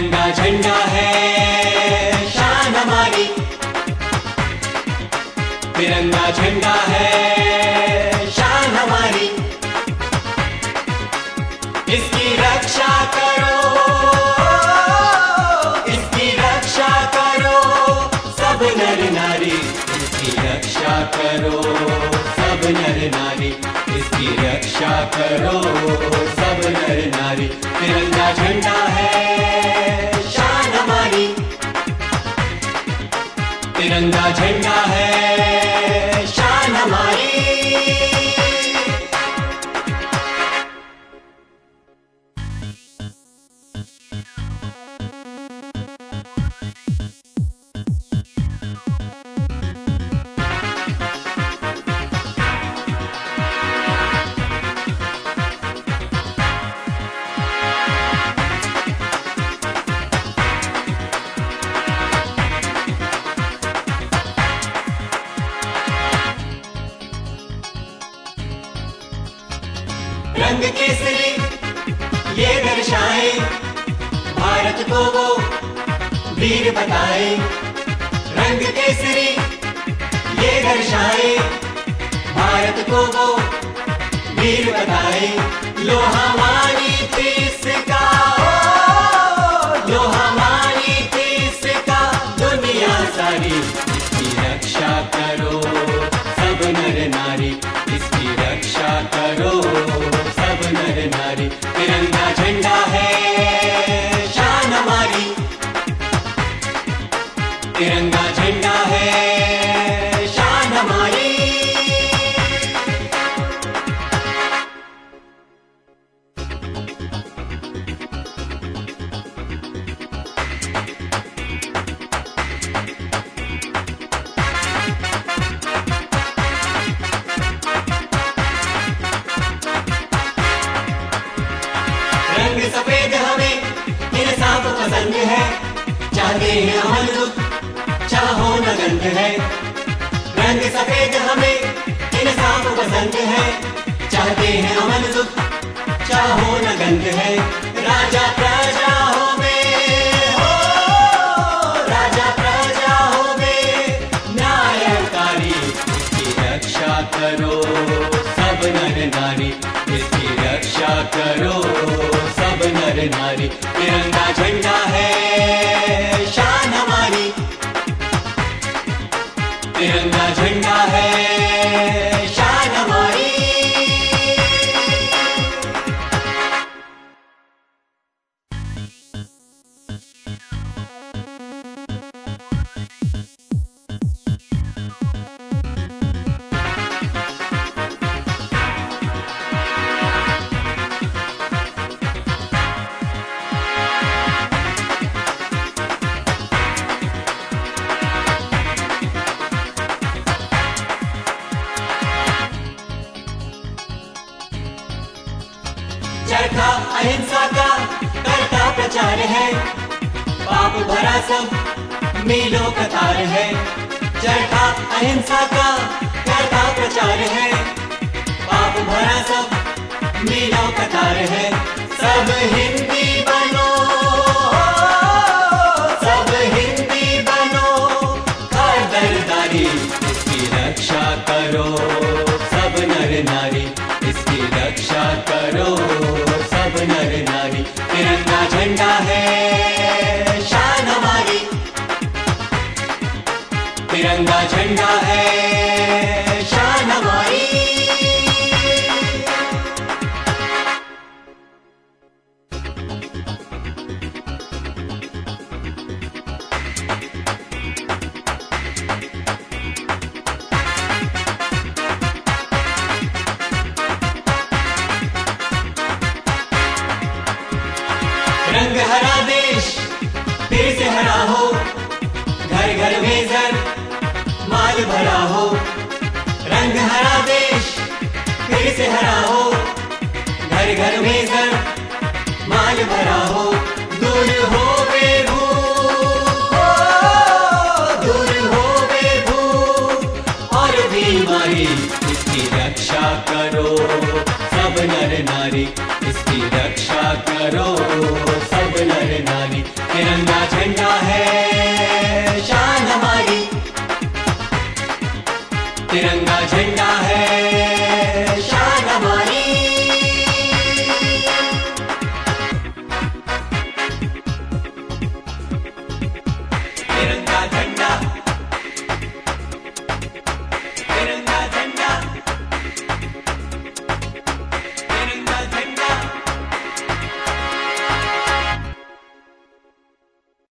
तिरंगा झंडा है। शान हमारी। तिरंगा झंडा है। शान हमारी। इसकी रक्षा करो। इसकी रक्षा करो। सब नर नारी, इसकी रक्षा करो। सब नर नारी, इसकी रक्षा करो। सब नर नारी, तिरंगा झंडा है। तिरंगा झंडा है। रंग केसरी, ये दर्शाए, भारत को वो वीर बताए। रंग केसरी, ये दर्शाए, भारत को वो वीर बताए। लोहा हमारी देश का सफ़ेद हमें इंसाफ पसंद है। चाहते हैं अमन दुख चाहो न गंध है। रंग सफ़ेद हमें इंसाफ पसंद है। चाहते हैं अमन दुख चाहो न गंध है। राजा प्रजा हो करो। सब नर नारी नारी तिरंगा झंडा है। चरखा अहिंसा का करता प्रचार है। पाप भरा सब मीलों कतार है। चरखा अहिंसा का करता प्रचार है। पाप भरा सब मीलों कतार है। सब हिंदी बनो, सब हिंदी बनो। हर दरदारी इसकी रक्षा करो। सब नर नारी इसकी रक्षा करो। झंडा है शान हमारी। तिरंगा झंडा है हरा देश, फिर से हरा हो। घर घर में जर, माल भरा हो। रंग हरा देश, फिर से हरा हो। घर घर में जर, माल भरा हो। दूर हो बेभू दूर हो बेभू और बीमारी इसकी रक्षा करो। सब नर नारी